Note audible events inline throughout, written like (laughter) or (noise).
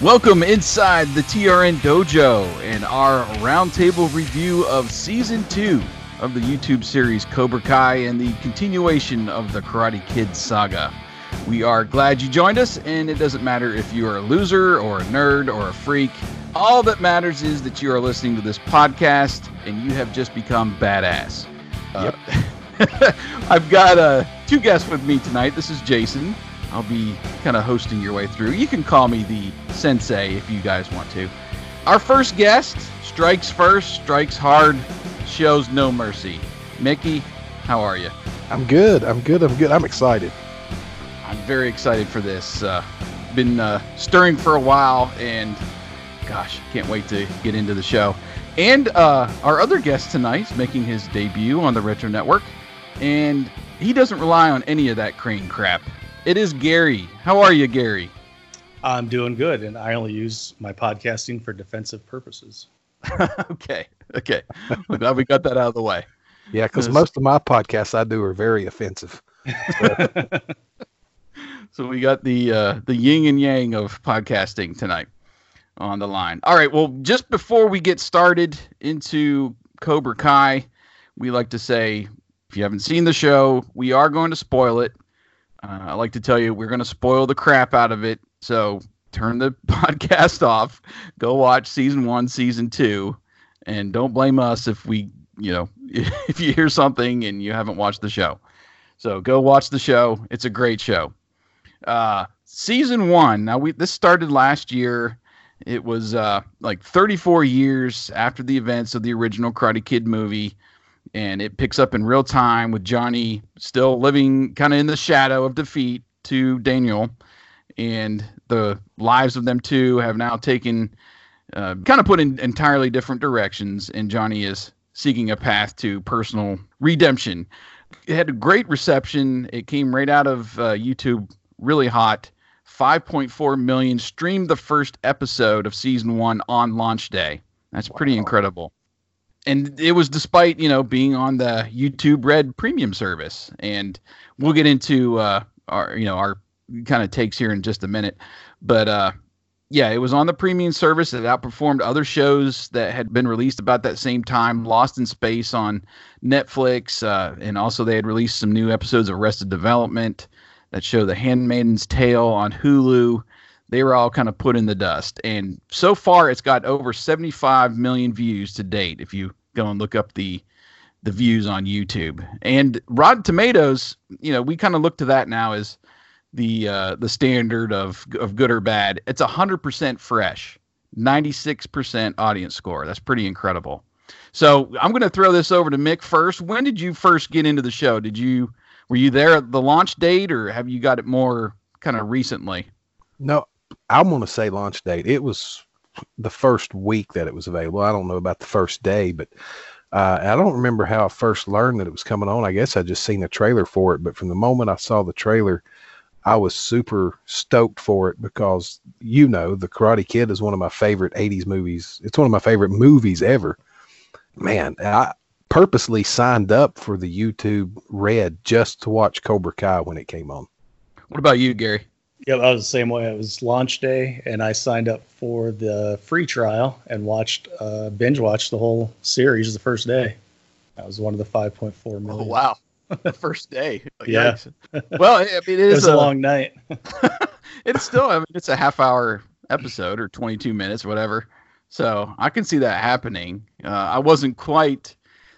Welcome inside the TRN Dojo and our roundtable review of season two of the YouTube series Cobra Kai and the continuation of the Karate Kid saga. We are glad you joined us, and it doesn't matter if you are a loser or a nerd or a freak. All that matters is that you are listening to this podcast and you have just become badass. Yep. Uh, (laughs) I've got uh, two guests with me tonight. This is Jason. I'll be kind of hosting your way through. You can call me the sensei if you guys want to. Our first guest strikes first, strikes hard, shows no mercy. Mickey, how are you? I'm good. I'm good. I'm good. I'm excited. I'm very excited for this. Uh, been uh, stirring for a while, and gosh, can't wait to get into the show. And uh, our other guest tonight is making his debut on the Retro Network, and he doesn't rely on any of that crane crap. It is Gary. How are you, Gary? I'm doing good, and I only use my podcasting for defensive purposes. (laughs) okay, okay. Well, glad we got that out of the way. Yeah, because most of my podcasts I do are very offensive. So, (laughs) so we got the uh, the yin and yang of podcasting tonight on the line. All right. Well, just before we get started into Cobra Kai, we like to say if you haven't seen the show, we are going to spoil it. Uh, I like to tell you we're going to spoil the crap out of it. So turn the (laughs) podcast off, go watch season one, season two, and don't blame us if we, you know, (laughs) if you hear something and you haven't watched the show. So go watch the show. It's a great show. Uh, season one. Now we this started last year. It was uh, like 34 years after the events of the original Karate Kid movie, and it picks up in real time with Johnny still living kind of in the shadow of defeat to Daniel, and the lives of them two have now taken uh, kind of put in entirely different directions, and Johnny is seeking a path to personal redemption. It had a great reception. It came right out of uh, YouTube, really hot. 5.4 million streamed the first episode of season one on launch day. That's pretty incredible. And it was despite, you know, being on the YouTube Red premium service. And we'll get into uh, our, you know, our kind of takes here in just a minute. But uh, yeah, it was on the premium service. It outperformed other shows that had been released about that same time. Lost in Space on Netflix, uh, and also they had released some new episodes of Arrested Development that show The Handmaid's Tale on Hulu. They were all kind of put in the dust. And so far, it's got over 75 million views to date. If you go and look up the the views on YouTube and Rotten Tomatoes, you know, we kind of look to that now as the uh, the standard of of good or bad. It's hundred percent fresh, ninety six percent audience score. That's pretty incredible. So I'm going to throw this over to Mick first. When did you first get into the show? Did you were you there at the launch date, or have you got it more kind of recently? No, I want to say launch date. It was the first week that it was available. I don't know about the first day, but uh, I don't remember how I first learned that it was coming on. I guess I just seen a trailer for it, but from the moment I saw the trailer, I was super stoked for it because you know the Karate Kid is one of my favorite '80s movies. It's one of my favorite movies ever. Man, I purposely signed up for the YouTube Red just to watch Cobra Kai when it came on. What about you, Gary? Yep, I was the same way. It was launch day, and I signed up for the free trial and watched uh, binge watched the whole series the first day. That was one of the 5.4 million. Oh wow, (laughs) the first day. yeah. well, I mean, it is it was a, a long night. (laughs) it's still. I mean, it's a half hour episode or 22 minutes, whatever. So I can see that happening. Uh, I wasn't quite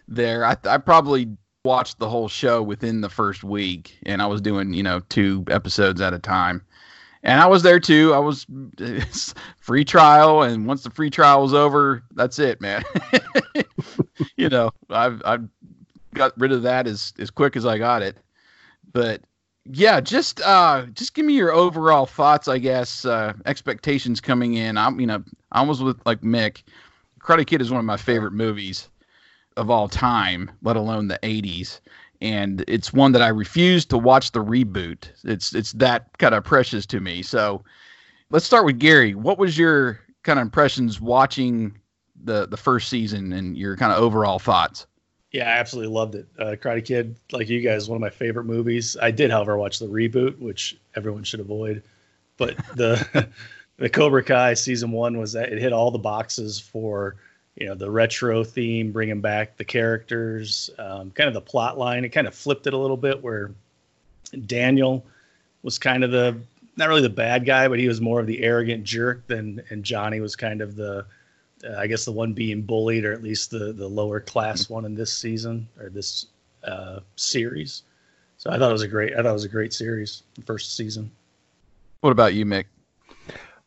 there. I, I probably watched the whole show within the first week, and I was doing you know two episodes at a time. And I was there too. I was (laughs) free trial, and once the free trial was over, that's it, man. (laughs) you know, I've I've got rid of that as as quick as I got it. But yeah, just uh, just give me your overall thoughts, I guess. Uh, expectations coming in. I'm you know I was with like Mick. Karate Kid is one of my favorite movies of all time, let alone the 80s. And it's one that I refuse to watch the reboot. It's it's that kind of precious to me. So let's start with Gary. What was your kind of impressions watching the the first season and your kind of overall thoughts? Yeah, I absolutely loved it. Uh, Karate Kid, like you guys, one of my favorite movies. I did, however, watch the reboot, which everyone should avoid. But the (laughs) the Cobra Kai season one was that it hit all the boxes for you know the retro theme, bringing back the characters, um, kind of the plot line. It kind of flipped it a little bit where Daniel was kind of the not really the bad guy, but he was more of the arrogant jerk than and Johnny was kind of the uh, I guess the one being bullied or at least the the lower class one in this season or this uh, series. So I thought it was a great I thought it was a great series, first season. What about you, Mick?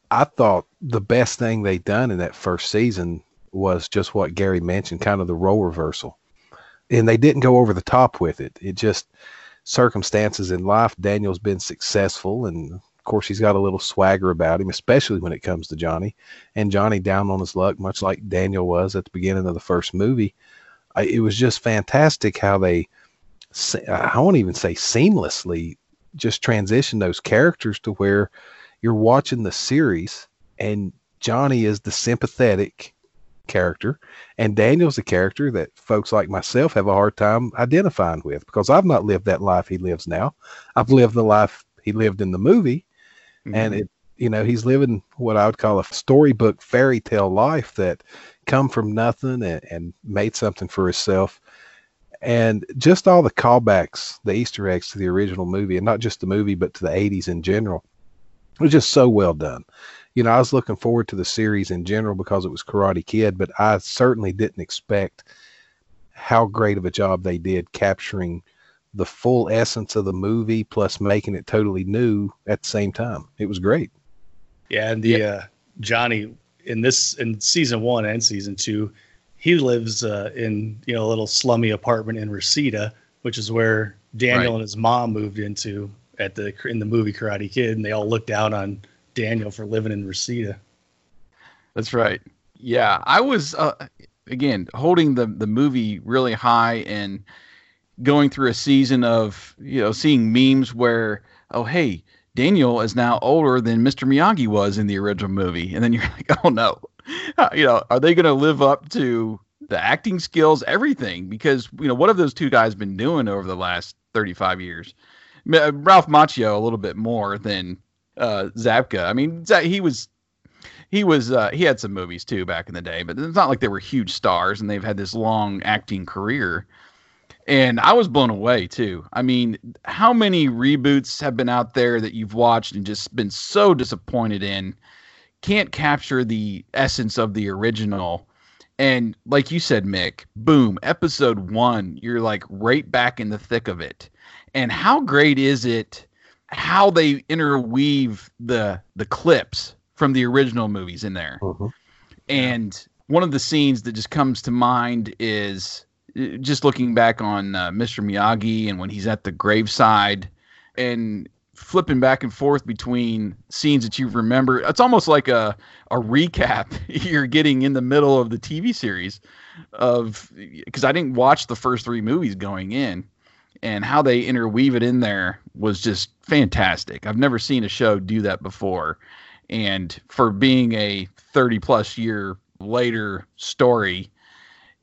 I thought the best thing they'd done in that first season was just what Gary mentioned, kind of the role reversal. And they didn't go over the top with it. It just circumstances in life. Daniel's been successful, and of course, he's got a little swagger about him, especially when it comes to Johnny. And Johnny down on his luck, much like Daniel was at the beginning of the first movie. I, it was just fantastic how they, I won't even say seamlessly, just transition those characters to where you're watching the series and Johnny is the sympathetic character and Daniel's a character that folks like myself have a hard time identifying with because I've not lived that life he lives now. I've lived the life he lived in the movie mm-hmm. and it you know he's living what I would call a storybook fairy tale life that come from nothing and, and made something for himself and just all the callbacks, the Easter eggs to the original movie, and not just the movie, but to the 80s in general. It was just so well done. You know, I was looking forward to the series in general because it was Karate Kid, but I certainly didn't expect how great of a job they did capturing the full essence of the movie plus making it totally new at the same time. It was great. Yeah, and the yeah. Uh, Johnny in this in season 1 and season 2, he lives uh, in, you know, a little slummy apartment in Reseda, which is where Daniel right. and his mom moved into at the in the movie Karate Kid, and they all look down on Daniel for living in Reseda. That's right. Yeah, I was uh, again holding the the movie really high and going through a season of you know seeing memes where oh hey Daniel is now older than Mr. Miyagi was in the original movie, and then you're (laughs) like oh no, you know are they going to live up to the acting skills, everything? Because you know what have those two guys been doing over the last 35 years? Ralph Macchio a little bit more than uh, Zabka. I mean, he was he was uh, he had some movies too back in the day, but it's not like they were huge stars and they've had this long acting career. And I was blown away too. I mean, how many reboots have been out there that you've watched and just been so disappointed in? Can't capture the essence of the original. And like you said, Mick, boom, episode one, you're like right back in the thick of it and how great is it how they interweave the the clips from the original movies in there uh-huh. and one of the scenes that just comes to mind is just looking back on uh, Mr. Miyagi and when he's at the graveside and flipping back and forth between scenes that you remember. It's almost like a a recap (laughs) you're getting in the middle of the TV series of because I didn't watch the first three movies going in and how they interweave it in there was just fantastic. I've never seen a show do that before. And for being a 30 plus year later story,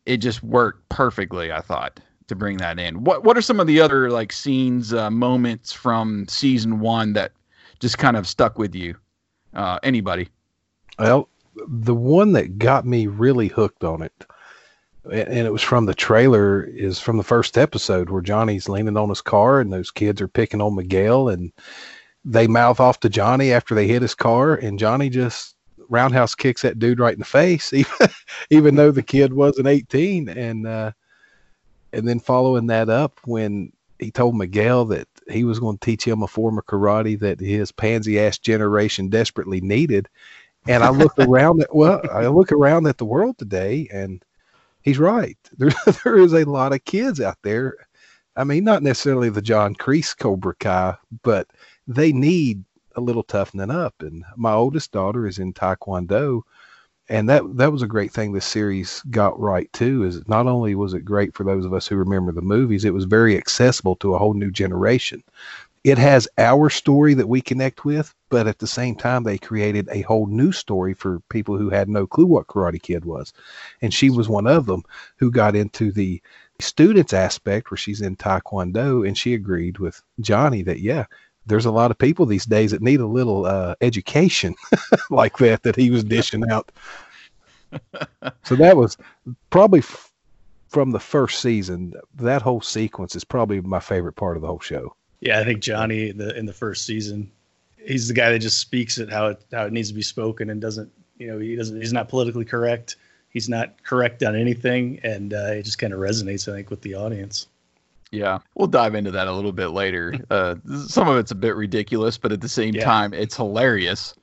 it just worked perfectly, I thought, to bring that in. What what are some of the other like scenes, uh, moments from season 1 that just kind of stuck with you? Uh, anybody? Well, the one that got me really hooked on it and it was from the trailer is from the first episode where Johnny's leaning on his car and those kids are picking on Miguel and they mouth off to Johnny after they hit his car and Johnny just roundhouse kicks that dude right in the face (laughs) even even though the kid wasn't 18 and uh and then following that up when he told Miguel that he was going to teach him a form of karate that his pansy ass generation desperately needed. And I look (laughs) around at well I look around at the world today and he's right. (laughs) There, there is a lot of kids out there. I mean, not necessarily the John Kreese Cobra Kai, but they need a little toughening up. And my oldest daughter is in Taekwondo, and that that was a great thing this series got right too. Is not only was it great for those of us who remember the movies, it was very accessible to a whole new generation it has our story that we connect with, but at the same time, they created a whole new story for people who had no clue what Karate Kid was. And she was one of them who got into the students aspect where she's in Taekwondo and she agreed with Johnny that, yeah, there's a lot of people these days that need a little uh, education (laughs) like that that he was dishing out. (laughs) so that was probably f- from the first season. That whole sequence is probably my favorite part of the whole show. Yeah, I think Johnny the in the first season, he's the guy that just speaks it how it how it needs to be spoken and doesn't you know he doesn't he's not politically correct. He's not correct on anything, and uh, it just kind of resonates, I think, with the audience. Yeah, we'll dive into that a little bit later. (laughs) Uh, some of it's a bit ridiculous, but at the same Yeah. time, it's hilarious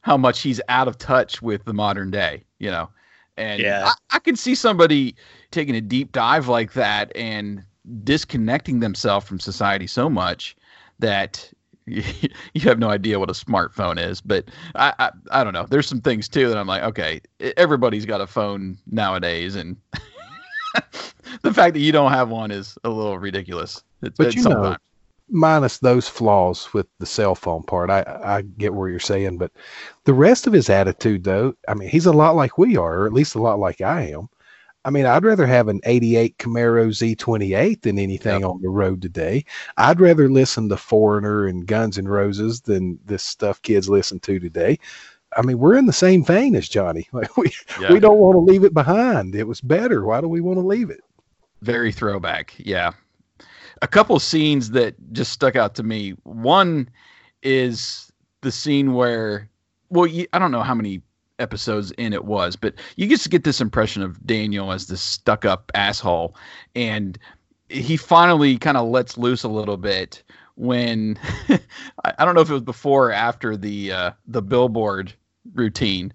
how much he's out of touch with the modern day. You know, and Yeah. I, I can see somebody taking a deep dive like that and disconnecting themselves from society so much that (laughs) you have no idea what a smartphone is. But I, I, I don't know. There's some things too that I'm like, okay, everybody's got a phone nowadays, and (laughs) the fact that you don't have one is a little ridiculous. It's, But you know, minus those flaws with the cell phone part. I I get where you're saying, but the rest of his attitude, though, I mean, he's a lot like we are, or at least a lot like I am. I mean, I'd rather have an '88 Camaro Z28 than anything Yep. on the road today. I'd rather listen to Foreigner and Guns N' Roses than this stuff kids listen to today. I mean, we're in the same vein as Johnny. (laughs) Like we Yeah. we don't want to leave it behind. It was better. Why do we want to leave it? Very throwback. Yeah. A couple scenes that just stuck out to me. One is the scene where, well, I don't know how many episodes in it was, but you just get this impression of Daniel as this stuck up asshole. And he finally kind of lets loose a little bit when (laughs) I, don't know if it was before or after the uh, the billboard routine,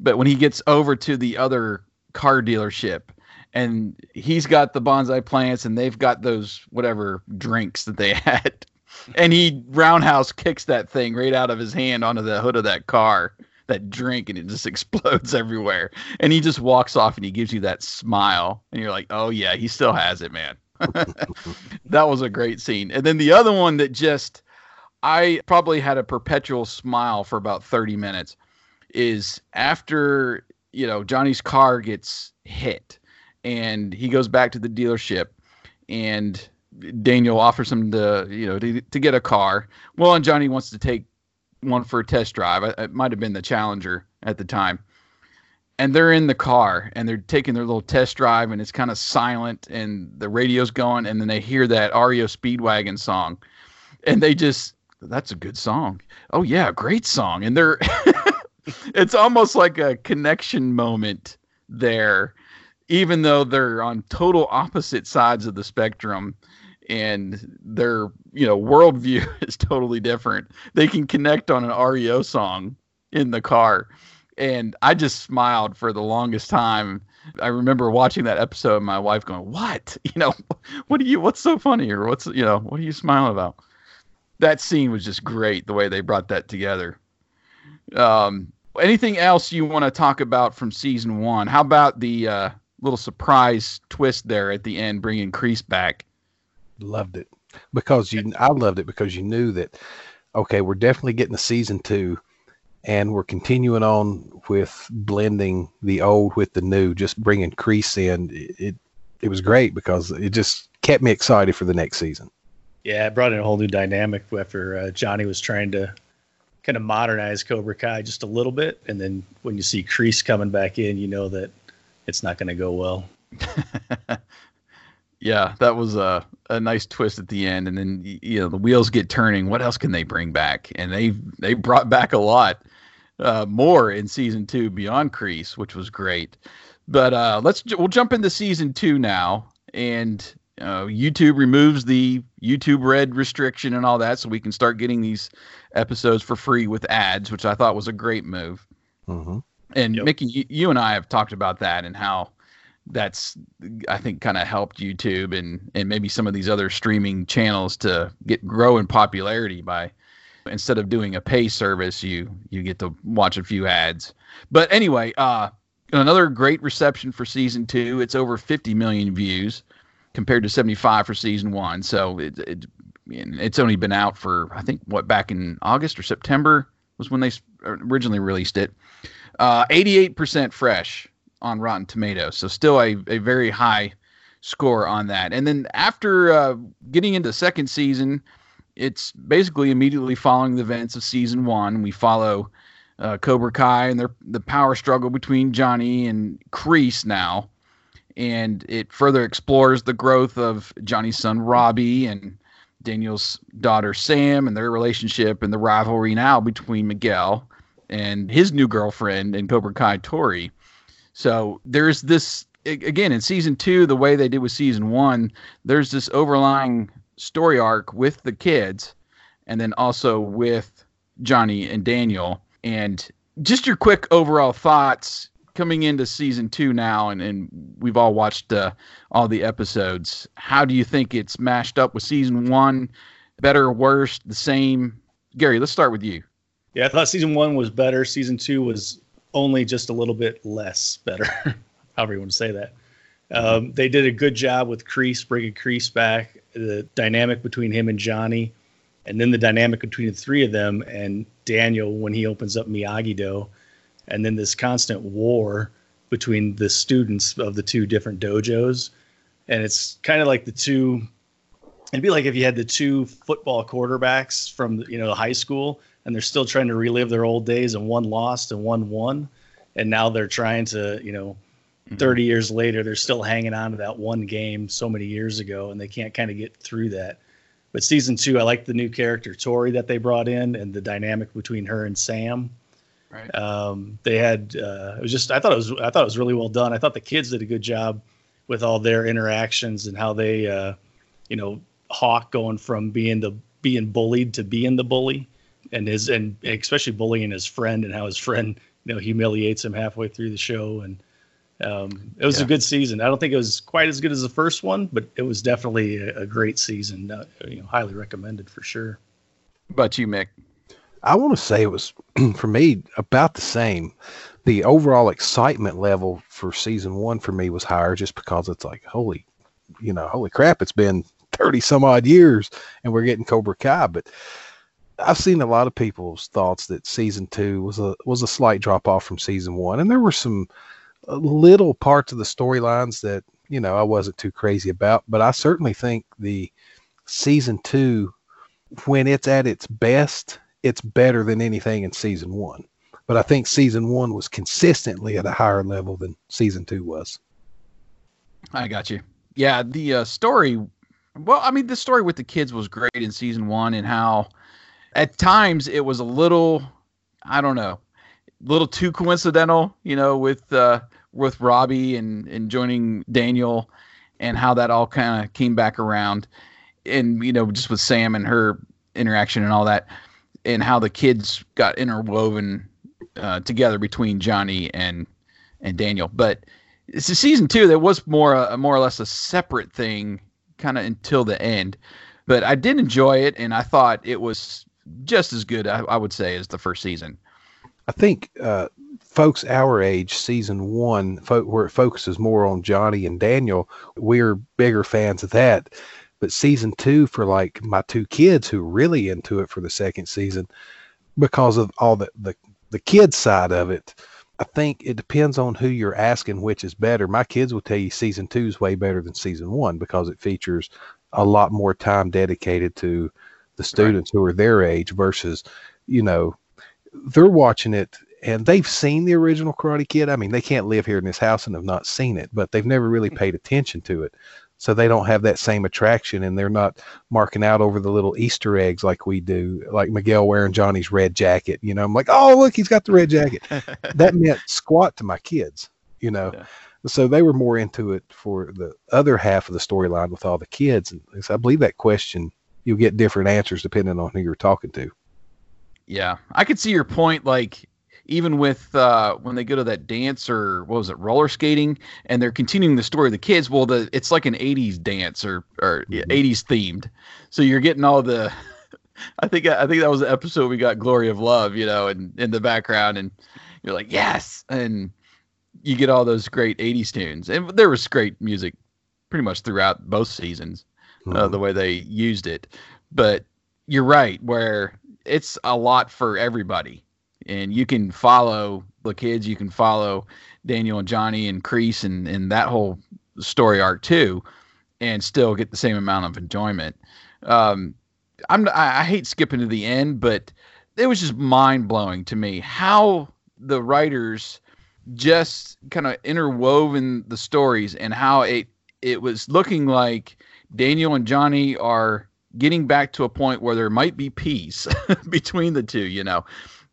but when he gets over to the other car dealership and he's got the bonsai plants and they've got those whatever drinks that they (laughs) had and he roundhouse kicks that thing right out of his hand onto the hood of that car that drink and it just (laughs) explodes everywhere. And he just walks off and he gives you that smile and you're like oh yeah he still has it man. (laughs) That was a great scene. And then the other one that just i probably had a perpetual smile for about 30 minutes is after you know johnny's car gets hit and he goes back to the dealership and Daniel offers him to you know to, to get a car. Well, and Johnny wants to take one for a test drive. It- might have been the Challenger at the time. And they're in the car and they're taking their little test drive and it's kind of silent and the radio's going and then they hear that REO Speedwagon song and they just that's a good song. Oh yeah, great song. And they're (laughs) it's almost like a connection moment there even though they're on total opposite sides of the spectrum and their you know worldview (laughs) is totally different. They can connect on an reo song in the car. And i just smiled for the longest time. I remember watching that episode and my wife going what? (laughs) You know what are you what's so funny or what's you know what are you smiling about? That scene was just great the way they brought that together. Um anything else you want to talk about from season one? How about the uh little surprise twist there at the end, bringing Kreese back. Loved it because you. I loved it because you knew that. Okay, we're definitely getting a season two, and we're continuing on with blending the old with the new. Just bringing Kreese in. It it, it was great because it just kept me excited for the next season. Yeah, it brought in a whole new dynamic after uh, Johnny was trying to kind of modernize Cobra Kai just a little bit, and then when you see Kreese coming back in, you know that it's not going to go well. (laughs) yeah, that was a a nice twist at the end, and then you know the wheels get turning. What else can they bring back? And they they brought back a lot uh, more in season two beyond Kreese, which was great. But uh, let's we'll jump into season two now, and uh, YouTube removes the YouTube Red restriction and all that, so we can start getting these episodes for free with ads, which I thought was a great move. hmm And Yep. Mickey, you, you and I have talked about that and how that's I think kind of helped YouTube and and maybe some of these other streaming channels to get grow in popularity by instead of doing a pay service, you you get to watch a few ads. But anyway, uh, another great reception for season two. It's over 50 million views compared to 75 for season one. So it, it it's only been out for I think what back in August or September was when they originally released it. Uh, 88% fresh on Rotten Tomatoes, so still a, a very high score on that. And then after uh, getting into second season, it's basically immediately following the events of season one. We follow uh, Cobra Kai and their the power struggle between Johnny and Kreese now, and it further explores the growth of Johnny's son Robbie and Daniel's daughter Sam and their relationship and the rivalry now between Miguel and his new girlfriend and Cobra Kai Tori. So there's this again in season two, the way they did with season one. There's this overlying story arc with the kids, and then also with Johnny and Daniel. And just your quick overall thoughts coming into season two now, and, and we've all watched uh, all the episodes. How do you think it's mashed up with season one? Better, or worse, the same? Gary, let's start with you. Yeah, I thought season one was better. Season two was only just a little bit less better, (laughs) however you want to say that. Um, they did a good job with Kreese, bringing Kreese back, the dynamic between him and Johnny, and then the dynamic between the three of them and Daniel when he opens up Miyagi Do and then this constant war between the students of the two different dojos and it's kind of like the two it'd be like if you had the two football quarterbacks from you know the high school and they're still trying to relive their old days and one lost and one won and now they're trying to you know mm-hmm. 30 years later they're still hanging on to that one game so many years ago and they can't kind of get through that but season two i like the new character tori that they brought in and the dynamic between her and sam Right. Um, they had uh, it was just I thought it was I thought it was really well done. I thought the kids did a good job with all their interactions and how they uh, you know Hawk going from being the being bullied to being the bully and his and especially bullying his friend and how his friend you know humiliates him halfway through the show and um, it was yeah. a good season. I don't think it was quite as good as the first one, but it was definitely a, a great season. Uh, you know, highly recommended for sure. But you, Mick? I want to say it was (clears throat) for me about the same. The overall excitement level for season one for me was higher just because it's like, holy, you know, holy crap, it's been 30 some odd years and we're getting Cobra Kai. But I've seen a lot of people's thoughts that season two was a was a slight drop off from season one, and there were some uh, little parts of the storylines that you know I wasn't too crazy about, but I certainly think the season two, when it's at its best, it's better than anything in season one. But I think season one was consistently at a higher level than season two was. I got you. Yeah, the uh, story. Well, I mean, the story with the kids was great in season one, and how at times it was a little, I don't know, a little too coincidental. You know, with uh, with Robbie and and joining Daniel, and how that all kind of came back around, and you know, just with Sam and her interaction and all that and how the kids got interwoven uh, together between Johnny and and Daniel. But it's a season two that was more a, more or less a separate thing, kind of until the end. But I did enjoy it, and I thought it was just as good, I, I would say, as the first season. I think uh, folks our age, season one, fo- where it focuses more on Johnny and Daniel, we're bigger fans of that. But season two for like my two kids who are really into it for the second season, because of all the the the kids side of it, I think it depends on who you're asking which is better. My kids will tell you season two is way better than season one because it features a lot more time dedicated to the students right. who are their age versus, you know, they're watching it and they've seen the original Karate Kid. I mean, they can't live here in this house and have not seen it, but they've never really mm. paid attention to it so they don't have that same attraction and they're not marking out over the little Easter eggs like we do, like Miguel wearing Johnny's red jacket. You know, I'm like, oh, look, he's got the red jacket. (laughs) that meant squat to my kids, you know. Yeah. So they were more into it for the other half of the storyline with all the kids. And I believe that question, you'll get different answers depending on who you're talking to. Yeah, I could see your point. Like even with uh, when they go to that dance or what was it, roller skating, and they're continuing the story of the kids. Well, the it's like an '80s dance or or mm-hmm. '80s themed, so you're getting all the. (laughs) I think I think that was the episode we got "Glory of Love," you know, and in the background, and you're like, yes, and you get all those great '80s tunes, and there was great music pretty much throughout both seasons, mm-hmm. uh, the way they used it. But you're right, where it's a lot for everybody and you can follow the kids. You can follow Daniel and Johnny and Kreese and and that whole story arc too, and still get the same amount of enjoyment. Um, I'm I, I hate skipping to the end, but it was just mind blowing to me how the writers just kind of interwoven the stories and how it it was looking like Daniel and Johnny are getting back to a point where there might be peace (laughs) between the two. You know,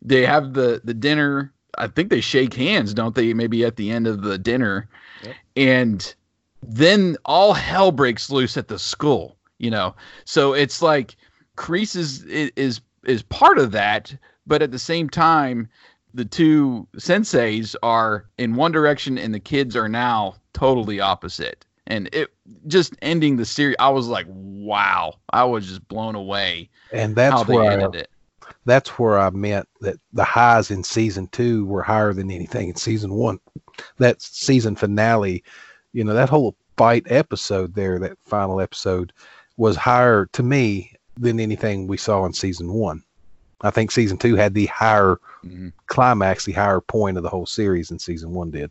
they have the the dinner. I think they shake hands, don't they? Maybe at the end of the dinner, yep. and then all hell breaks loose at the school. You know, so it's like Kreese is is is part of that, but at the same time, the two senseis are in one direction, and the kids are now totally opposite and it just ending the series i was like wow. I was just blown away and that's where I, that's where i meant that the highs in season two were higher than anything in season one. That season finale you know that whole fight episode there that final episode was higher to me than anything we saw in season one. I think season two had the higher mm-hmm. climax the higher point of the whole series than season one did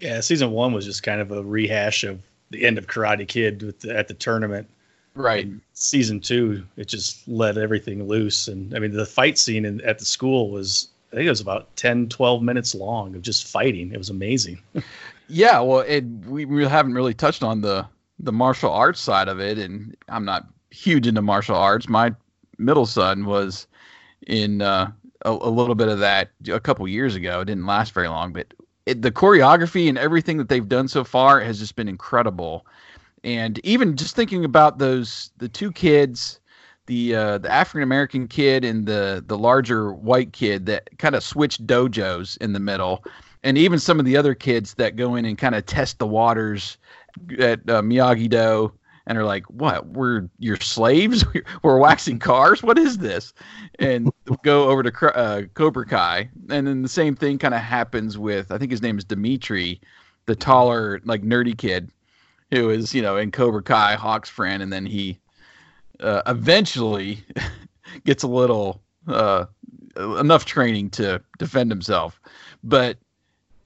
yeah, season one was just kind of a rehash of the end of Karate Kid the, at the tournament. Right. And season two, it just let everything loose. And I mean, the fight scene in, at the school was, I think it was about 10, 12 minutes long of just fighting. It was amazing. (laughs) yeah. Well, it, we, we haven't really touched on the, the martial arts side of it. And I'm not huge into martial arts. My middle son was in uh, a, a little bit of that a couple years ago. It didn't last very long, but it, the choreography and everything that they've done so far has just been incredible. And even just thinking about those the two kids, the uh, the African American kid and the the larger white kid that kind of switch dojos in the middle, and even some of the other kids that go in and kind of test the waters at uh, Miyagi Do and are like, "What? We're your slaves? (laughs) We're waxing cars? What is this?" And go over to uh, Cobra Kai, and then the same thing kind of happens with I think his name is Demetri, the taller like nerdy kid, who is you know in Cobra Kai Hawk's friend, and then he uh, eventually (laughs) gets a little uh, enough training to defend himself, but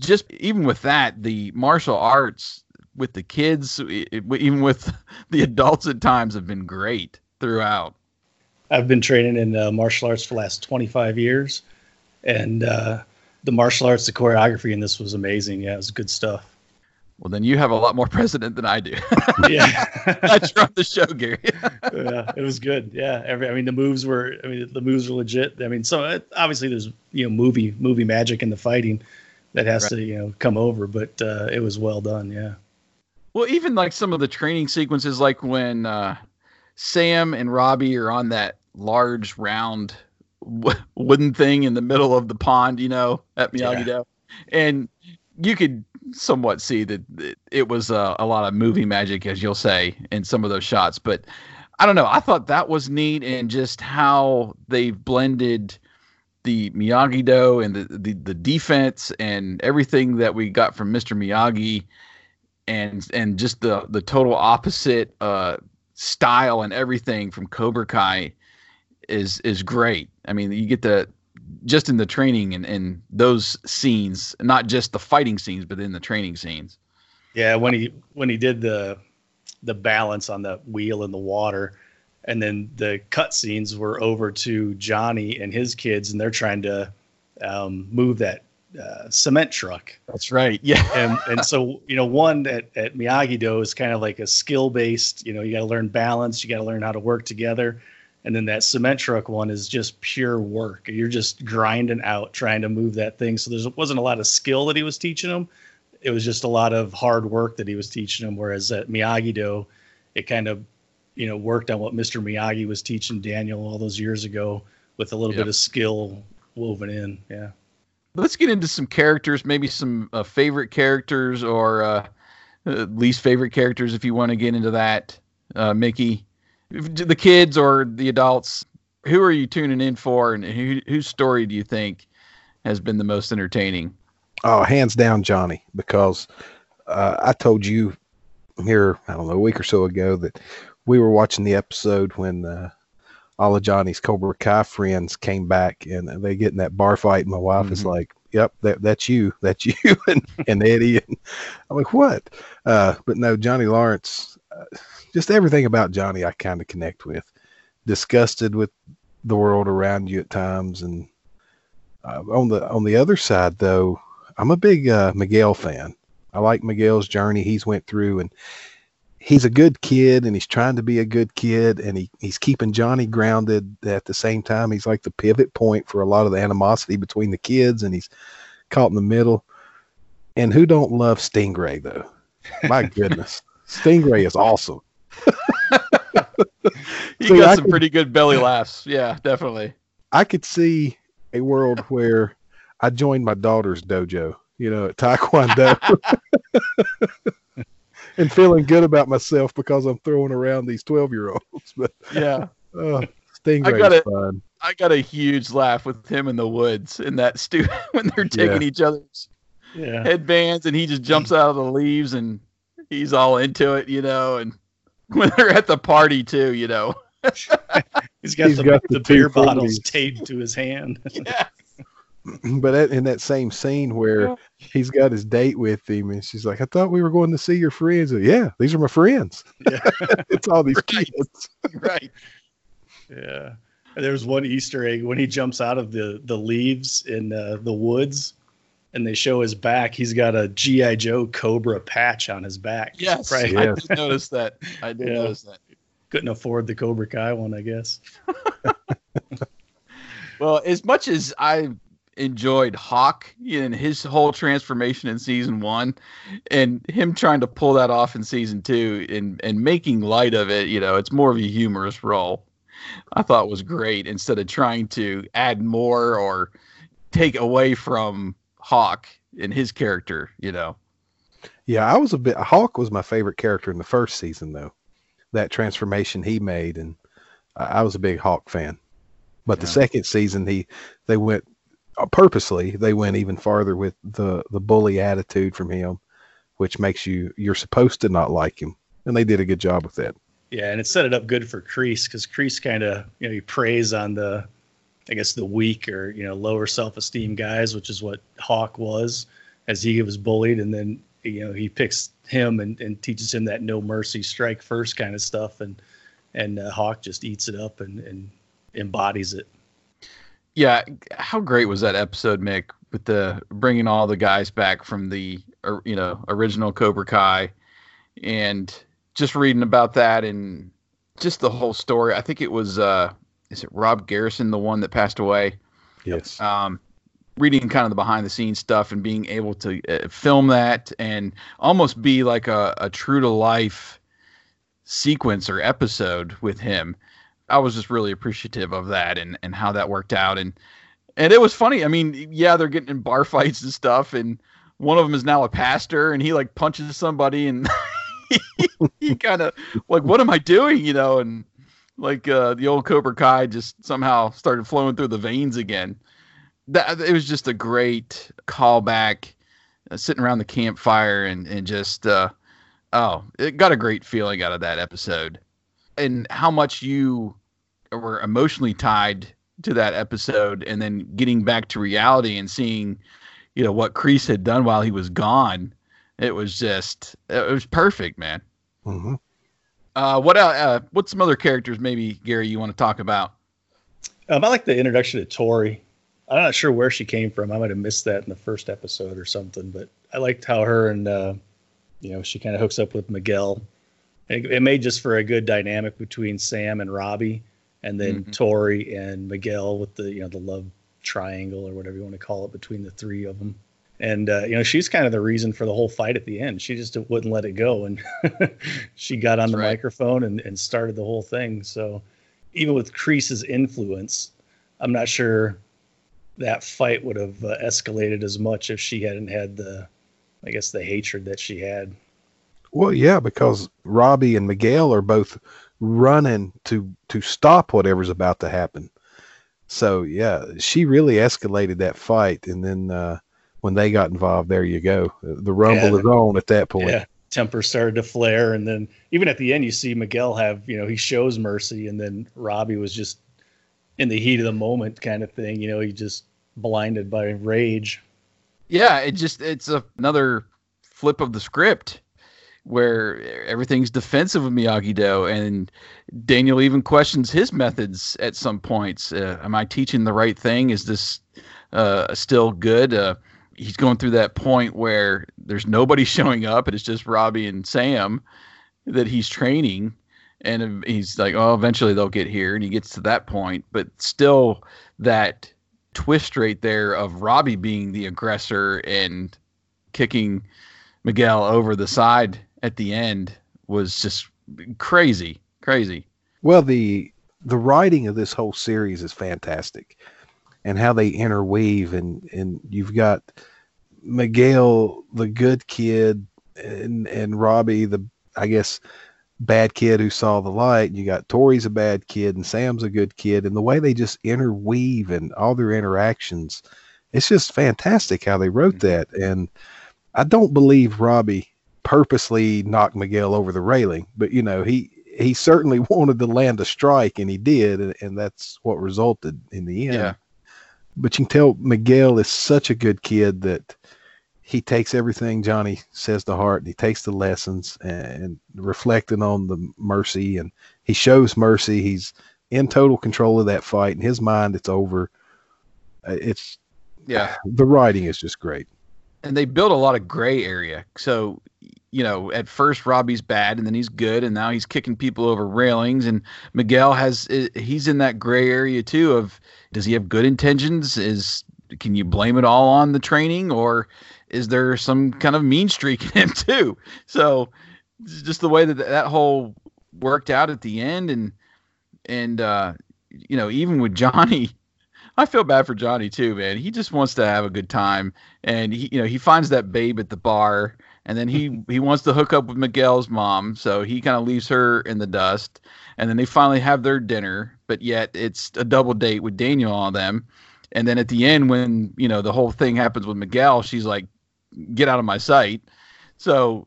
just even with that, the martial arts with the kids, even with (laughs) the adults at times, have been great throughout. I've been training in uh, martial arts for the last 25 years, and uh, the martial arts, the choreography in this was amazing. Yeah, it was good stuff. Well, then you have a lot more precedent than I do. (laughs) yeah, that's from the show, Gary. (laughs) yeah, it was good. Yeah, every I mean the moves were I mean the moves were legit. I mean, so it, obviously there's you know movie movie magic in the fighting that has right. to you know come over, but uh, it was well done. Yeah. Well, even like some of the training sequences, like when uh, Sam and Robbie are on that large round w- wooden thing in the middle of the pond, you know, at Miyagi Do, yeah. and you could somewhat see that it was uh, a lot of movie magic, as you'll say, in some of those shots. But I don't know. I thought that was neat, and just how they've blended the Miyagi Do and the, the the defense and everything that we got from Mr. Miyagi and and just the the total opposite uh, style and everything from Cobra Kai is is great. I mean, you get the just in the training and, and those scenes, not just the fighting scenes, but in the training scenes. Yeah, when he when he did the the balance on the wheel in the water, and then the cut scenes were over to Johnny and his kids, and they're trying to um, move that uh, cement truck. That's right. Yeah. (laughs) and and so you know, one at at Miyagi Do is kind of like a skill based. You know, you got to learn balance. You got to learn how to work together. And then that cement truck one is just pure work. You're just grinding out trying to move that thing. So there wasn't a lot of skill that he was teaching them. It was just a lot of hard work that he was teaching them. Whereas at Miyagi Do, it kind of, you know, worked on what Mr. Miyagi was teaching Daniel all those years ago with a little yep. bit of skill woven in. Yeah let's get into some characters, maybe some uh, favorite characters or uh, uh, least favorite characters, if you want to get into that. Uh, Mickey, the kids or the adults, who are you tuning in for, and who, whose story do you think has been the most entertaining? Oh, hands down, Johnny, because uh, I told you here, I don't know, a week or so ago that we were watching the episode when uh, all of Johnny's Cobra Kai friends came back and they get in that bar fight. And my wife mm-hmm. is like, "Yep, that that's you, that's (laughs) you," and, and Eddie. And I'm like, "What?" Uh, but no, Johnny Lawrence. Uh, just everything about Johnny, I kind of connect with. disgusted with the world around you at times. And uh, on the on the other side, though, I'm a big uh, Miguel fan. I like Miguel's journey he's went through, and he's a good kid, and he's trying to be a good kid, and he, he's keeping Johnny grounded. At the same time, he's like the pivot point for a lot of the animosity between the kids, and he's caught in the middle. And who don't love Stingray though? My (laughs) goodness, Stingray is awesome. (laughs) he See, got I some could, pretty good belly laughs. Yeah, definitely. I could see a world where I joined my daughter's dojo, you know, at Taekwondo. (laughs) and feeling good about myself because I'm throwing around these 12 year olds. (laughs) But yeah, uh, Stingray I got a, fun. I got a huge laugh with him in the woods in that stew (laughs) when they're taking yeah. each other's yeah. headbands and he just jumps out of the leaves and he's all into it, you know, and (laughs) when they're at the party too, you know. he's got he's the, got the, the beer bottles taped to his hand. yeah. (clears throat) But at, in that same scene where he's got his date with him, and she's like, "I thought we were going to see your friends." Like, yeah, these are my friends. Yeah. (laughs) it's all these (laughs) right. kids. (laughs) right. Yeah. There's one Easter egg when he jumps out of the the leaves in uh, the woods and they show his back, he's got a GI Joe Cobra patch on his back. Yes, right. Yes. I did notice that. I did yeah. notice that. Couldn't afford the Cobra Kai one, I guess. well, as much as I enjoyed Hawk and his whole transformation in season one, and him trying to pull that off in season two, and and making light of it, you know, it's more of a humorous role. I thought was great instead of trying to add more or take away from Hawk in his character, you know. Yeah, I was a bit Hawk was my favorite character in the first season though. That transformation he made and I was a big Hawk fan. But yeah. the second season he they went purposely they went even farther with the the bully attitude from him which makes you you're supposed to not like him and they did a good job with that. Yeah, and it set it up good for Kreese because Kreese kind of you know he preys on the I guess the weak or you know lower self esteem guys, which is what Hawk was as he was bullied, and then you know he picks him and, and teaches him that no mercy, strike first kind of stuff, and and uh, Hawk just eats it up and, and embodies it. Yeah, how great was that episode, Mick, with the bringing all the guys back from the you know original Cobra Kai, and just reading about that and just the whole story. I think it was uh, is it Rob Garrison, the one that passed away? Yes. Um, reading kind of the behind the scenes stuff and being able to uh, film that and almost be like a, a true to life sequence or episode with him. I was just really appreciative of that and, and how that worked out. And, and it was funny. I mean, yeah, they're getting in bar (laughs) fights and stuff. And one of them is now a pastor and he like punches somebody and (laughs) he, he kind of like, what am I doing? You know? And, like uh, the old Cobra Kai just somehow started flowing through the veins again. That it was just a great callback, uh, sitting around the campfire and and just uh, oh, it got a great feeling out of that episode, and how much you were emotionally tied to that episode, and then getting back to reality and seeing, you know, what Kreese had done while he was gone. It was just it was perfect, man. Mm-hmm. Uh, what uh, uh, what's some other characters maybe Gary you want to talk about? Um, I like the introduction to Tori. I'm not sure where she came from. I might have missed that in the first episode or something, but I liked how her and uh, you know she kind of hooks up with Miguel. It, it, made just for a good dynamic between Sam and Robbie, and then mm-hmm. Tori and Miguel with the you know the love triangle or whatever you want to call it between the three of them and uh, you know she's kind of the reason for the whole fight at the end she just wouldn't let it go and (laughs) she got on That's the right. microphone and, and started the whole thing so even with Kreese's influence i'm not sure that fight would have uh, escalated as much if she hadn't had the i guess the hatred that she had well yeah because robbie and miguel are both running to to stop whatever's about to happen so yeah she really escalated that fight and then uh when they got involved, there you go. The rumble yeah, is on at that point. Yeah, temper started to flare, and then even at the end, you see Miguel have you know he shows mercy, and then Robbie was just in the heat of the moment kind of thing. You know, he just blinded by rage. Yeah, it just it's a, another flip of the script where everything's defensive of Miyagi Do, and Daniel even questions his methods at some points. Uh, am I teaching the right thing? Is this uh, still good? Uh, he's going through that point where there's nobody (laughs) showing up, and it's just Robbie and Sam that he's training, and he's like, "Oh, eventually they'll get here," and he gets to that point, but still that twist right there of Robbie being the aggressor and kicking Miguel over the side at the end was just crazy, crazy. Well, the the writing of this whole series is fantastic, and how they interweave, and and you've got Miguel, the good kid, and and Robbie, the I guess bad kid who saw the light. You got Tori's a bad kid, and Sam's a good kid, and the way they just interweave and all their interactions, it's just fantastic how they wrote mm-hmm. that. And I don't believe Robbie purposely knocked Miguel over the railing, but you know he he certainly (laughs) wanted to land a strike, and he did, and, and that's what resulted in the end. Yeah. But you can tell Miguel is such a good kid that he takes everything Johnny says to heart and he takes the lessons and, reflecting on the mercy and he shows mercy. He's in total control of that fight. In his mind, it's over. Uh, it's yeah. (sighs) The writing is just great. And they build a lot of gray area. So you know, at first Robbie's bad and then he's good and now he's kicking people over railings and Miguel has he's in that gray area too of does he have good intentions is can you blame it all on the training or is there some kind of mean streak (laughs) in him too? So just the way that that whole worked out at the end and and uh you know even with Johnny I feel bad for Johnny too, man. He just wants to have a good time and he you know he finds that babe at the bar and then he (laughs) he wants to hook up with Miguel's mom, so he kind of leaves her in the dust and then they finally have their dinner, but yet it's a double date with Daniel on them. And then at the end when, you know, the whole thing happens with Miguel, she's like get out of my sight. So,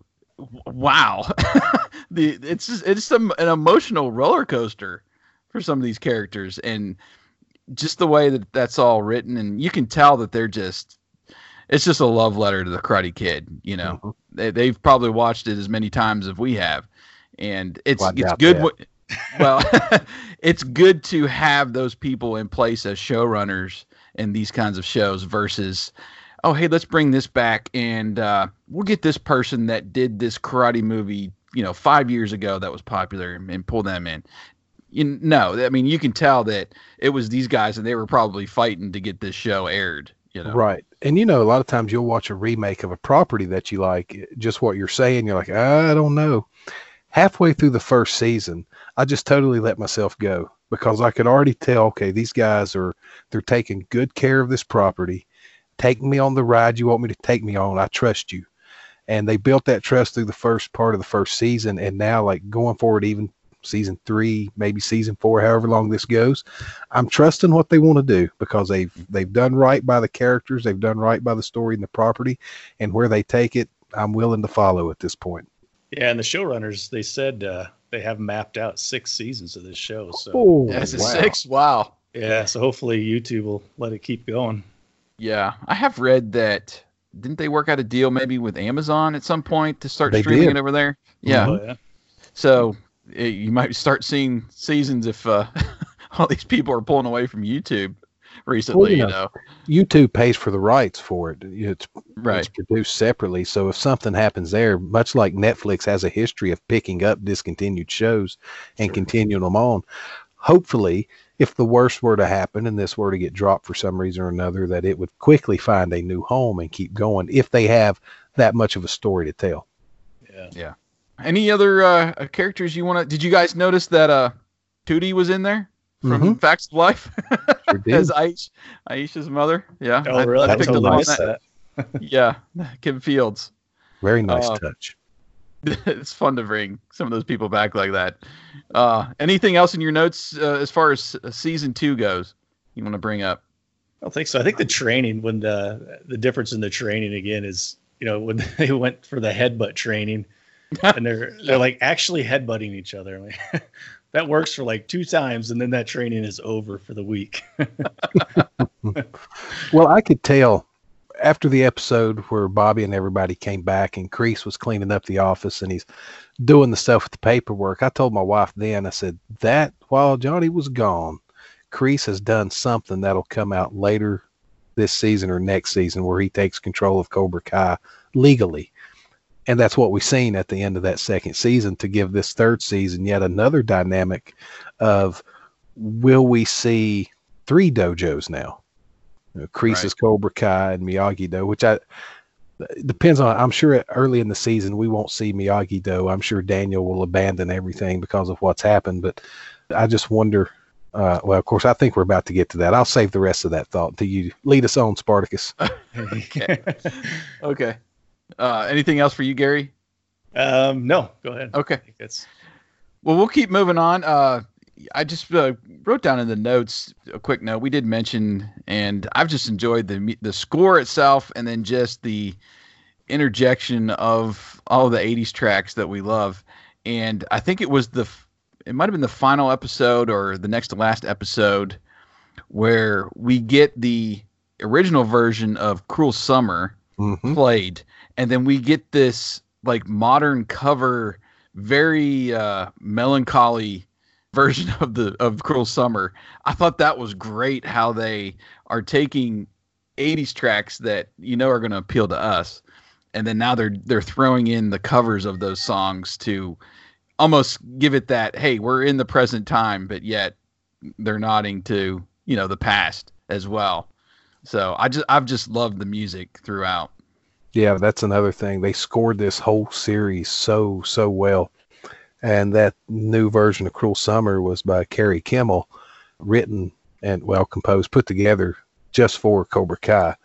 wow, (laughs) the it's just, it's some an emotional roller coaster for some of these characters, and just the way that that's all written, and you can tell that they're just it's just a love letter to the Karate Kid. You know, mm-hmm. they, they've probably watched it as many times as we have, and it's well, it's good. W- well, (laughs) it's good to have those people in place as showrunners in these kinds of shows versus oh hey let's bring this back and uh, we'll get this person that did this karate movie you know five years ago that was popular and, and pull them in you no i mean you can tell that it was these guys and they were probably fighting to get this show aired you know right and you know a lot of times you'll watch a remake of a property that you like just what you're saying you're like i don't know halfway through the first season i just totally let myself go because i could already tell okay these guys are they're taking good care of this property Take me on the ride you want me to take me on. I trust you. And they built that trust through the first part of the first season. And now, like going forward, even season three, maybe season four, however long this goes, I'm trusting what they want to do because they've they've done right by the characters, they've done right by the story and the property, and where they take it, I'm willing to follow at this point. Yeah, and the showrunners they said uh, they have mapped out six seasons of this show. So oh, that's wow. six. Wow. Yeah, so hopefully YouTube will let it keep going. Yeah, I have read that. Didn't they work out a deal maybe with Amazon at some point to start they streaming did. it over there? Yeah. Oh, yeah. So it, you might start seeing seasons if uh, (laughs) all these people are pulling away from YouTube recently. Well, you, know, know, YouTube pays for the rights for it. It's, right. it's produced separately. So if something happens there, much like Netflix has a history of picking up discontinued shows and sure. continuing them on, hopefully if the worst were to happen and this were to get dropped for some reason or another, that it would quickly find a new home and keep going if they have that much of a story to tell. Yeah. Yeah. Any other uh, characters you want to? Did you guys notice that uh, Tootie was in there from mm-hmm. Facts of Life sure (laughs) as Aish, Aisha's mother? Yeah. Oh, really? I, I picked up on that. that. (laughs) (laughs) yeah, Kim Fields. Very nice uh, touch. it's fun to bring some of those people back like that. Uh, anything else in your notes uh, as far as season two goes? You want to bring up? I don't think so. I think the training when the the difference in the training again is you know when they went for the headbutt training and they're they're like actually headbutting each other. Like, (laughs) that works for like two times and then that training is over for the week. (laughs) well, I could tell after the episode where Bobby and everybody came back and Kreese was cleaning up the office and he's doing the stuff with the paperwork, I told my wife then, I said, that while Johnny was gone, Kreese has done something that'll come out later this season or next season where he takes control of Cobra Kai legally. And that's what we've seen at the end of that second season to give this third season yet another dynamic of will we see three dojos now? You know, Kreese's right. Cobra Kai and Miyagi Do, which I depends on. I'm sure early in the season we won't see Miyagi Do. I'm sure Daniel will abandon everything because of what's happened. But I just wonder. Uh, well, of course, I think we're about to get to that. I'll save the rest of that thought until you lead us on, Spartacus. (laughs) okay. (laughs) okay. Uh, anything else for you, Gary? Um, no. Go ahead. Okay. That's. Well, we'll keep moving on. Uh, I just uh, wrote down in the notes a quick note. We did mention, and I've just enjoyed the the score itself, and then just the interjection of all of the '80s tracks that we love. And I think it was the, it might have been the final episode or the next to last episode, where we get the original version of "Cruel Summer" mm-hmm. played, and then we get this like modern cover, very uh, melancholy version of the of Cruel Summer. I thought that was great how they are taking 80s tracks that you know are going to appeal to us and then now they're they're throwing in the covers of those songs to almost give it that hey, we're in the present time but yet they're nodding to, you know, the past as well. So I just I've just loved the music throughout. Yeah, that's another thing. They scored this whole series so so well and that new version of Cruel Summer was by Kerry Kimmel, written and well composed, put together just for Cobra Kai.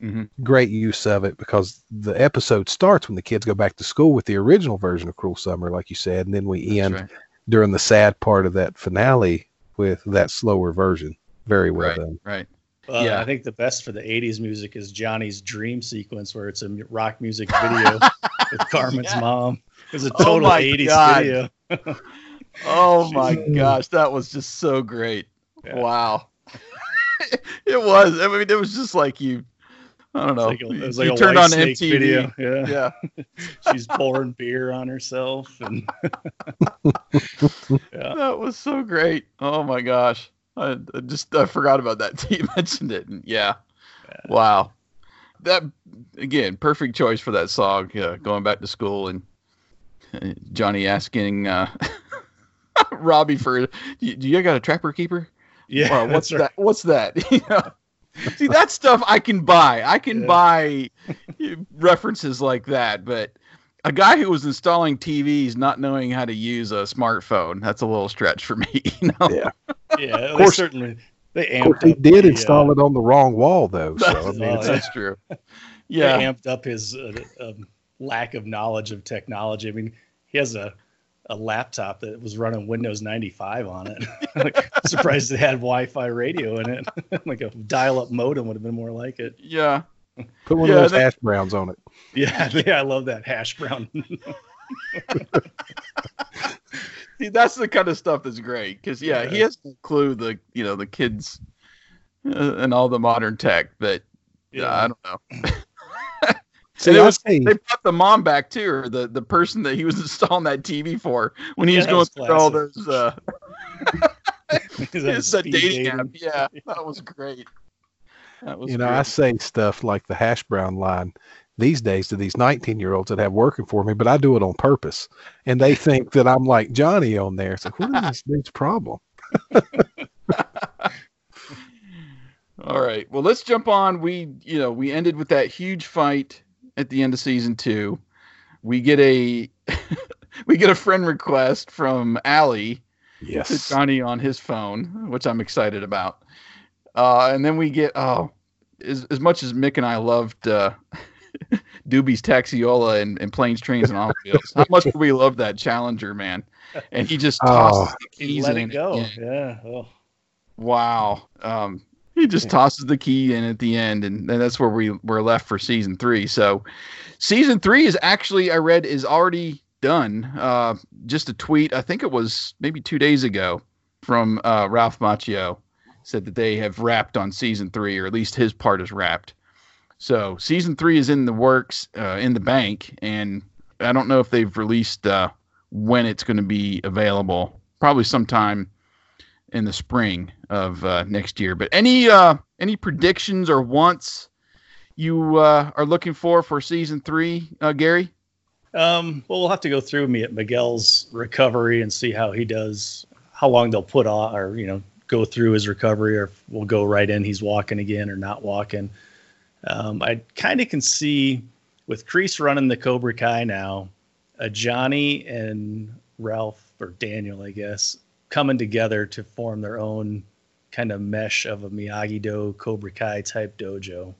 Mm-hmm. Great use of it because the episode starts when the kids go back to school with the original version of Cruel Summer, like you said, and then we That's end right. during the sad part of that finale with that slower version. Very well right, done. Right. Uh, yeah, I think the best for the '80s music is Johnny's dream sequence, where it's a rock music video (laughs) with Carmen's yeah. mom. It was a oh total oh 80s God. video. (laughs) oh (laughs) my gosh, that was just so great. Yeah. Wow. it was. I mean, it was just like you I don't know. It was like a, it was like you turned on MTV. Video. Yeah. Yeah. She's pouring beer on herself and yeah. That was so great. Oh my gosh. I, I just I forgot about that. (laughs) You mentioned it. And yeah. yeah. Wow. That again, perfect choice for that song. Yeah, going back to school and Johnny asking uh, (laughs) Robbie for, do you, got a trapper keeper? Yeah. Uh, what's that? Right. What's (laughs) that? you know? See that stuff I can buy. I can yeah. buy references like that, but a guy who was installing TVs not knowing how to use a smartphone, that's a little stretch for me. (laughs) You know? Yeah. Yeah. (laughs) Of course, certainly they amped of course, he did the, install uh, it on the wrong wall though. So that's, I mean, that's true. (laughs) Yeah. They amped up his uh, um, lack of knowledge of technology. I mean, he has a a laptop that was running Windows 95 on it. like, surprised it had Wi-Fi radio in it. like a dial-up modem would have been more like it. Yeah. (laughs) Put one yeah, of those that, hash browns on it. Yeah, (laughs) yeah, I love that hash brown. (laughs) See, that's the kind of stuff that's great because yeah, yeah, he has to clue the you know the kids uh, and all the modern tech, but yeah, uh, I don't know. See, was, they brought the mom back too, or the, the person that he was installing that TV for when he yeah, was going was through all those uh, it's a dating, dating app. Yeah, that was great. You know, great. I say stuff like the hash brown line these days to these 19 year olds that have working for me, but I do it on purpose. And they (laughs) think that I'm like Johnny on there. It's like, what is this (laughs) dude's problem? (laughs) All right. Well, let's jump on. We, you know, we ended with that huge fight at the end of season two. We get a we get a friend request from Allie yes. to Johnny on his phone, which I'm excited about. Uh, and then we get oh, as as much as Mick and I loved uh, (laughs) Doobie's Taxiola and, and Planes, Trains, and Automobiles. How much do we love that Challenger, man? And he just tosses oh, the keys let in it go. Yeah. Oh. Wow. Um, he just tosses the key in at the end, and, and that's where we were left for season three. So, season three is actually I read is already done. Uh, just a tweet, I think it was maybe two days ago, from uh, Ralph Macchio said that they have wrapped on season three, or at least his part is wrapped. So season three is in the works, uh, in the bank, and I don't know if they've released uh, when it's going to be available. Probably sometime in the spring of uh, next year. But any uh, any predictions or wants you uh, are looking for for season three, uh, Gary? Um, well, we'll have to go through me at Miguel's recovery and see how he does, how long they'll put on, or you know, go through his recovery, or we'll go right in. He's walking again or not walking. Um, I kind of can see with Kreese running the Cobra Kai now, a Johnny and Ralph or Daniel, I guess, coming together to form their own kind of mesh of a Miyagi Do Cobra Kai type dojo.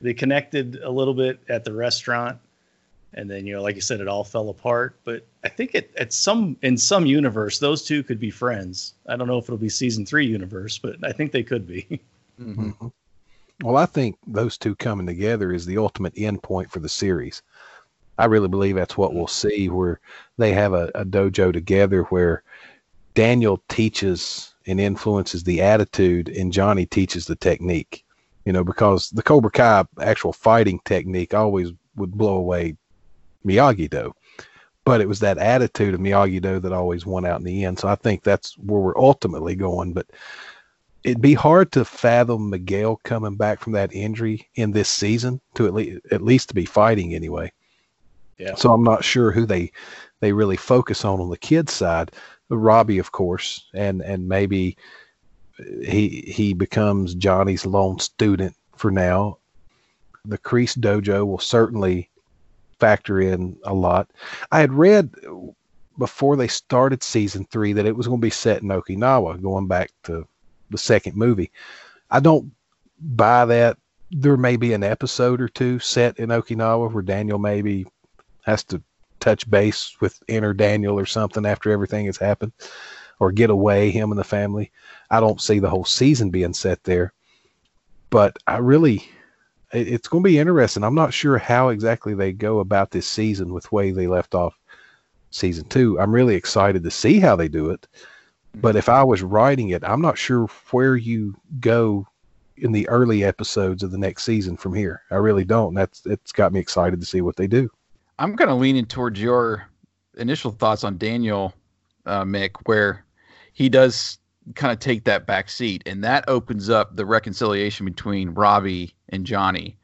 They connected a little bit at the restaurant, and then you know, like you said, it all fell apart. But I think it at some in some universe, those two could be friends. I don't know if it'll be season three universe, but I think they could be. Mm-hmm. Well, I think those two coming together is the ultimate end point for the series. I really believe that's what we'll see, where they have a, a dojo together where Daniel teaches and influences the attitude, and Johnny teaches the technique. You know, because the Cobra Kai actual fighting technique always would blow away Miyagi Do, but it was that attitude of Miyagi Do that always won out in the end. So I think that's where we're ultimately going. But it'd be hard to fathom Miguel coming back from that injury in this season to at least at least to be fighting anyway. Yeah. So I'm not sure who they they really focus on on the kids side. Robbie, of course, and and maybe he he becomes Johnny's lone student for now. The Kreese Dojo will certainly factor in a lot. I had read before they started season three that it was going to be set in Okinawa, going back to the second movie. I don't buy that. There may be an episode or two set in Okinawa where Daniel maybe has to touch base with inner Daniel or something after everything has happened, or get away him and the family. I don't see the whole season being set there, but I really, it's going to be interesting. I'm not sure how exactly they go about this season with way they left off season two. I'm really excited to see how they do it. But if I was writing it, I'm not sure where you go in the early episodes of the next season from here. I really don't. That's it's got me excited to see what they do. I'm kind of leaning towards your initial thoughts on Daniel uh, Mick, where he does kind of take that back seat, and that opens up the reconciliation between Robbie and Johnny.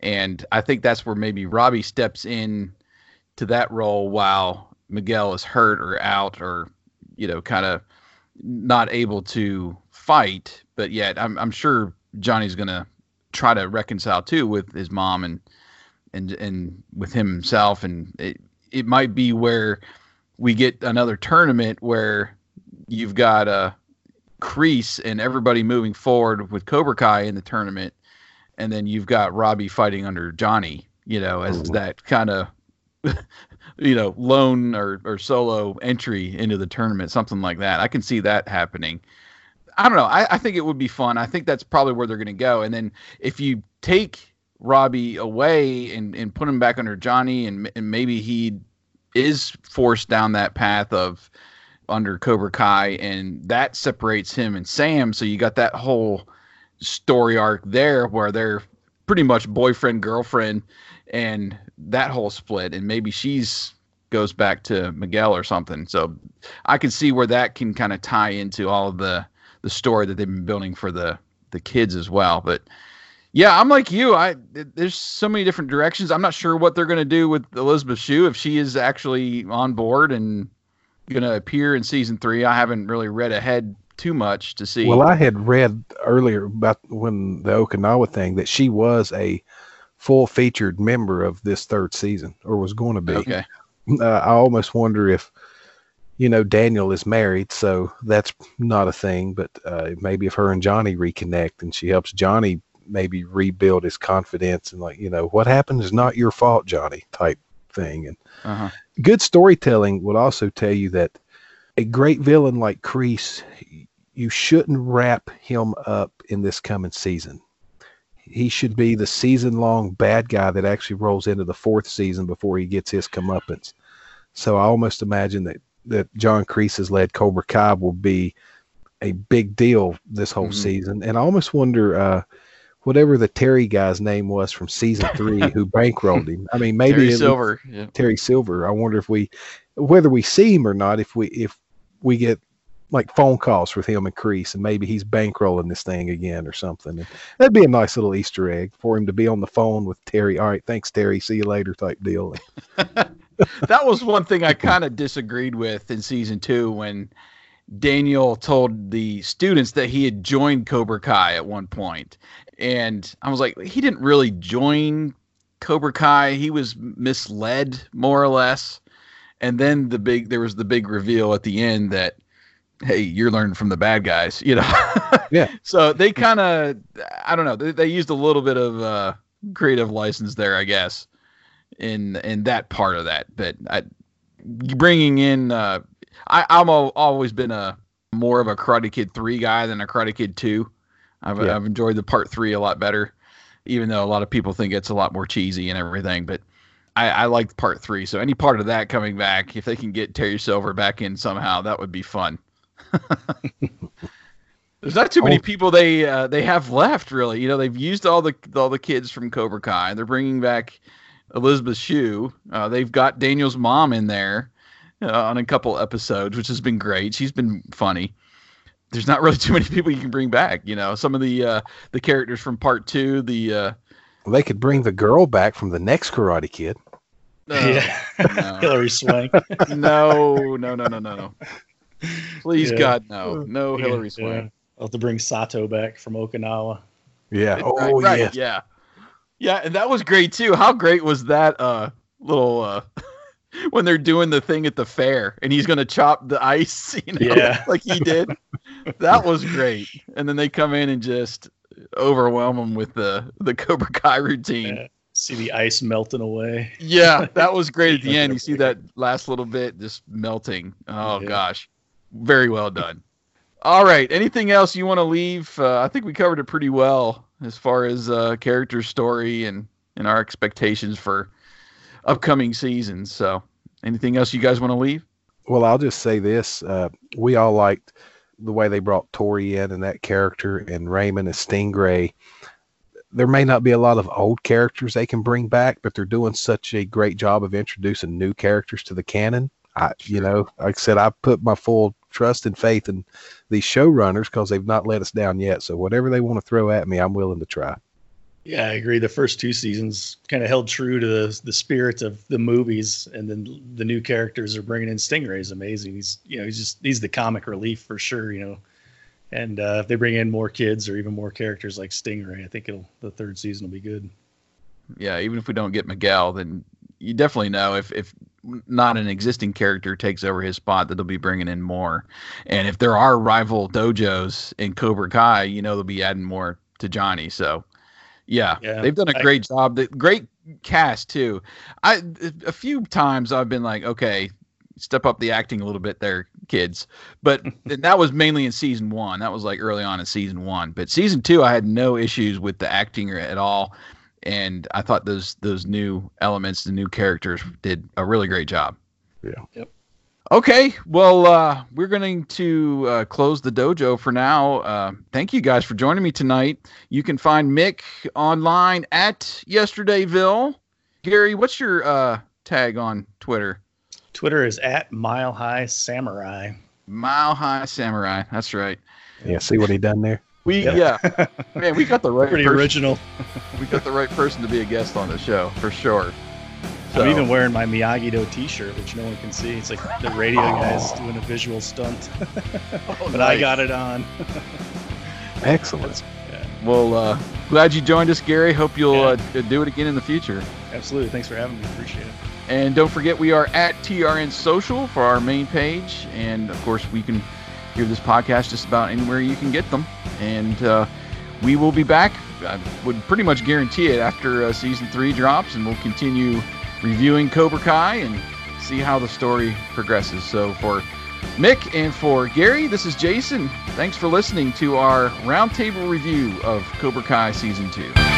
And I think that's where maybe Robbie steps in to that role while Miguel is hurt or out or you know kind of not able to fight. But yet, I'm I'm sure Johnny's gonna try to reconcile too with his mom and and and with himself and it, it might be where we get another tournament where you've got a Kreese and everybody moving forward with Cobra Kai in the tournament. And then you've got Robbie fighting under Johnny you know as mm-hmm. that kind of (laughs) you know lone or, or solo entry into the tournament something like that. I can see that happening. I don't know. I, I think it would be fun. I think that's probably where they're going to go. And then if you take Robbie away and, and put him back under Johnny, and, and maybe he is forced down that path of under Cobra Kai, and that separates him and Sam. So you got that whole story arc there where they're pretty much boyfriend girlfriend, and that whole split, and maybe she's goes back to Miguel or something. So I can see where that can kind of tie into all of the the story that they've been building for the the kids as well. But yeah, I'm like you. I there's so many different directions. I'm not sure what they're going to do with Elizabeth Shue if she is actually on board and going to appear in season three. I haven't really read ahead too much to see. Well, I had read earlier about when the Okinawa thing that she was a full featured member of this third season or was going to be. Okay. Uh, I almost wonder if you know Daniel is married, so that's not a thing. But uh, maybe if her and Johnny reconnect and she helps Johnny maybe rebuild his confidence and like you know what happened is not your fault johnny type thing and uh-huh. Good storytelling would also tell you that a great villain like Kreese, you shouldn't wrap him up in this coming season. He should be the season long bad guy that actually rolls into the fourth season before he gets his comeuppance. So I almost imagine that, that John Kreese's led Cobra Kai will be a big deal this whole mm-hmm. season. And I almost wonder uh, whatever the Terry guy's name was from season three who (laughs) bankrolled him. I mean, maybe Terry Silver. Yeah. Terry Silver. I wonder if we, whether we see him or not, if we if we get like phone calls with him and Kreese, and maybe he's bankrolling this thing again or something. And that'd be a nice little Easter egg for him to be on the phone with Terry. All right, thanks, Terry. See you later, type deal. (laughs) that was one thing I kind of disagreed with in season two when Daniel told the students that he had joined Cobra Kai at one point. And I was like, he didn't really join Cobra Kai. He was misled more or less. And then the big there was the big reveal at the end that hey, you're learning from the bad guys, you know. (laughs) Yeah. so they kind of I don't know, they, they used a little bit of uh creative license there, I guess in in that part of that. But I, bringing in, uh, I, I'm a, always been a more of a Karate Kid three guy than a Karate Kid two. I've Yeah. I've enjoyed the part three a lot better, even though a lot of people think it's a lot more cheesy and everything. But I, I liked part three, so any part of that coming back, if they can get Terry Silver back in somehow, that would be fun. (laughs) There's not too many Oh. people they uh, they have left, really. You know, they've used all the all the kids from Cobra Kai. They're bringing back Elizabeth Shue. Uh, they've got Daniel's mom in there uh, on a couple episodes, which has been great. She's been funny. There's not really (laughs) too many people you can bring back. You know, some of the uh, the characters from part two. The uh, Well, they could bring the girl back from the next Karate Kid. yeah. no. (laughs) Hilary Swank. (laughs) no, no, no, no, no, no. Please, Yeah. God, no, no, Hilary Yeah. Swank. I'll have to bring Sato back from Okinawa. Yeah. Oh, right, right, yes. yeah, yeah, and that was great too. How great was that uh, little uh, (laughs) when they're doing the thing at the fair and he's gonna chop the ice, (laughs) you know, Yeah. like he did. that was great. And then they come in and just overwhelm him with the the Cobra Kai routine. Yeah. See the ice melting away. Yeah, that was great at the (laughs) end. You see that last little bit just melting. Oh Yeah. gosh, very well done. All right, anything else you want to leave? Uh, I think we covered it pretty well as far as uh, character story and and our expectations for upcoming seasons. So, anything else you guys want to leave? Well, I'll just say this: uh, we all liked the way they brought Tori in and that character, and Raymond as Stingray. There may not be a lot of old characters they can bring back, but they're doing such a great job of introducing new characters to the canon. I, you know, like I said, I put my full trust and faith in these showrunners because they've not let us down yet. So whatever they want to throw at me, I'm willing to try. Yeah, I agree. The first two seasons kind of held true to the, the spirit of the movies, and then the new characters are bringing in Stingray is amazing. He's you know he's just he's the comic relief for sure. You know, and uh, if they bring in more kids or even more characters like Stingray, I think it'll the third season will be good. Yeah, even if we don't get Miguel, then you definitely know if if not an existing character takes over his spot that they'll be bringing in more. And if there are rival dojos in Cobra Kai, you know they'll be adding more to Johnny. So, yeah, Yeah, they've done a great job. The great cast too. I a few times I've been like, okay, step up the acting a little bit there, kids. But (laughs) that was mainly in season one. That was like early on in season one. But season two, I had no issues with the acting at all and I thought those those new elements, the new characters, did a really great job. Yeah. Yep. Okay, well, uh, we're going to uh, close the dojo for now. Uh, thank you guys for joining me tonight. You can find Mick online at Yesterdayville. Gary, what's your uh, tag on Twitter? Twitter is at Mile High Samurai. Mile High Samurai. That's right. Yeah, see what he done there? We Yep. yeah, man, we got the (laughs) right Pretty person. original. We got the right person to be a guest on the show for sure. So- I'm even wearing my Miyagi Do T-shirt, which no one can see. It's like the radio guy's doing a visual stunt, (laughs) Oh, but I got it on. Excellent. Well, uh, glad you joined us, Gary. Hope you'll Yeah. uh, do it again in the future. Absolutely. Thanks for having me. Appreciate it. And don't forget, we are at TRN Social for our main page. And of course, we can hear this podcast just about anywhere you can get them. And uh, we will be back, I would pretty much guarantee it, after uh, season three drops. And we'll continue reviewing Cobra Kai and see how the story progresses. So for Mick and for Gary, this is Jason. Thanks for listening to our roundtable review of Cobra Kai Season 2.